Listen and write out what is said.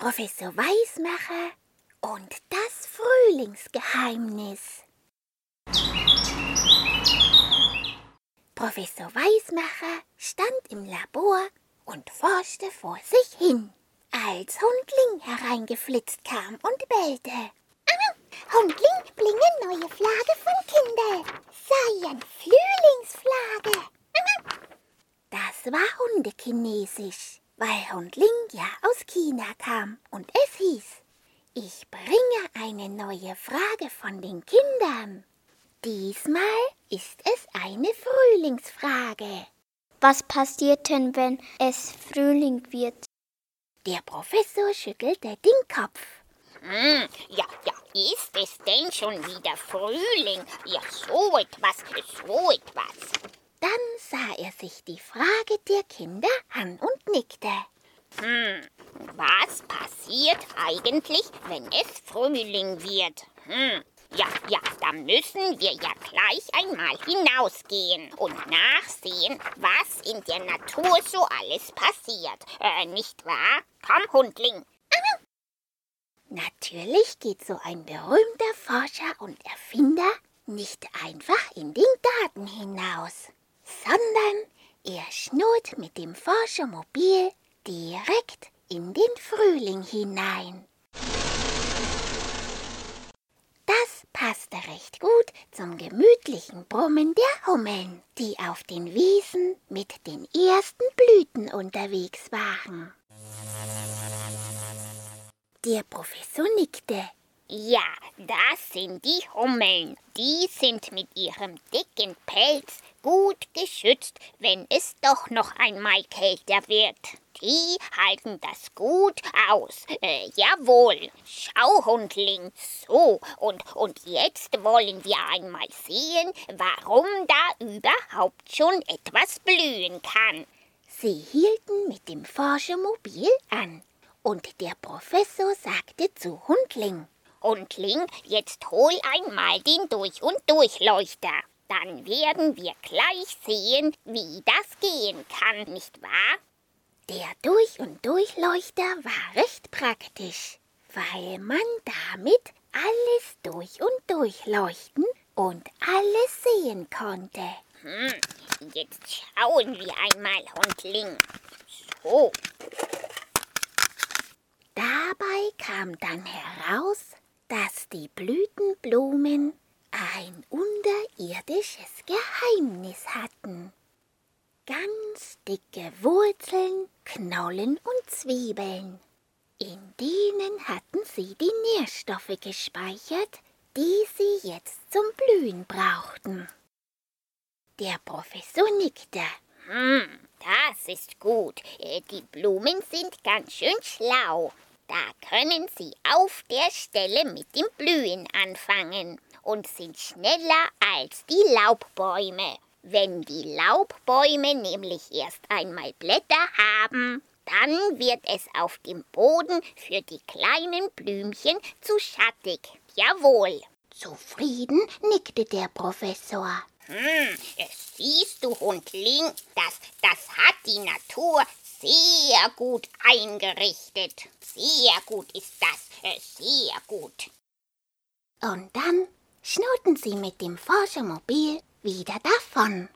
Professor Weismacher und das Frühlingsgeheimnis. Professor Weismacher stand im Labor und forschte vor sich hin, als Hundling hereingeflitzt kam und bellte. Hundling bringe neue Flagge von Kinder. Seien Frühlingsflagge. Das war Hundekinesisch, weil Hundling ja aus China kam und es hieß, ich bringe eine neue Frage von den Kindern. Diesmal ist es eine Frühlingsfrage. Was passiert denn, wenn es Frühling wird? Der Professor schüttelte den Kopf. Hm, ja, ja, ist es denn schon wieder Frühling? Ja, so etwas, so etwas. Dann sah er sich die Frage der Kinder an und nickte. Hm, was passiert eigentlich, wenn es Frühling wird? Hm, ja, ja, da müssen wir ja gleich einmal hinausgehen und nachsehen, was in der Natur so alles passiert. Äh, nicht wahr? Komm, Hundling. Natürlich geht so ein berühmter Forscher und Erfinder nicht einfach in den Garten hinaus, sondern er schnurrt mit dem Forschermobil direkt in den Frühling hinein. Das passte recht gut zum gemütlichen Brummen der Hummeln, die auf den Wiesen mit den ersten Blüten unterwegs waren. Der Professor nickte. Ja, das sind die Hummeln. Die sind mit ihrem dicken Pelz gut geschützt, wenn es doch noch einmal kälter wird. Die halten das gut aus. Äh, jawohl. Schau, Hundling. So, und, und jetzt wollen wir einmal sehen, warum da überhaupt schon etwas blühen kann. Sie hielten mit dem Forschermobil an. Und der Professor sagte zu Hundling. Hundling, jetzt hol einmal den Durch- und Durchleuchter. Dann werden wir gleich sehen, wie das gehen kann, nicht wahr? Der Durch- und Durchleuchter war recht praktisch, weil man damit alles durch und durchleuchten und alles sehen konnte. Hm, jetzt schauen wir einmal, Hundling. So. Dabei kam dann heraus, die Blütenblumen ein unterirdisches Geheimnis hatten. Ganz dicke Wurzeln, Knollen und Zwiebeln. In denen hatten sie die Nährstoffe gespeichert, die sie jetzt zum Blühen brauchten. Der Professor nickte. Hm, das ist gut. Äh, die Blumen sind ganz schön schlau. Da können sie auf der Stelle mit dem Blühen anfangen und sind schneller als die Laubbäume. Wenn die Laubbäume nämlich erst einmal Blätter haben, dann wird es auf dem Boden für die kleinen Blümchen zu schattig. Jawohl. Zufrieden nickte der Professor. Hm, siehst du, Hundling, das, das hat die Natur sehr gut eingerichtet. Sehr gut ist das, sehr gut. Und dann schnurrten sie mit dem Forschermobil wieder davon.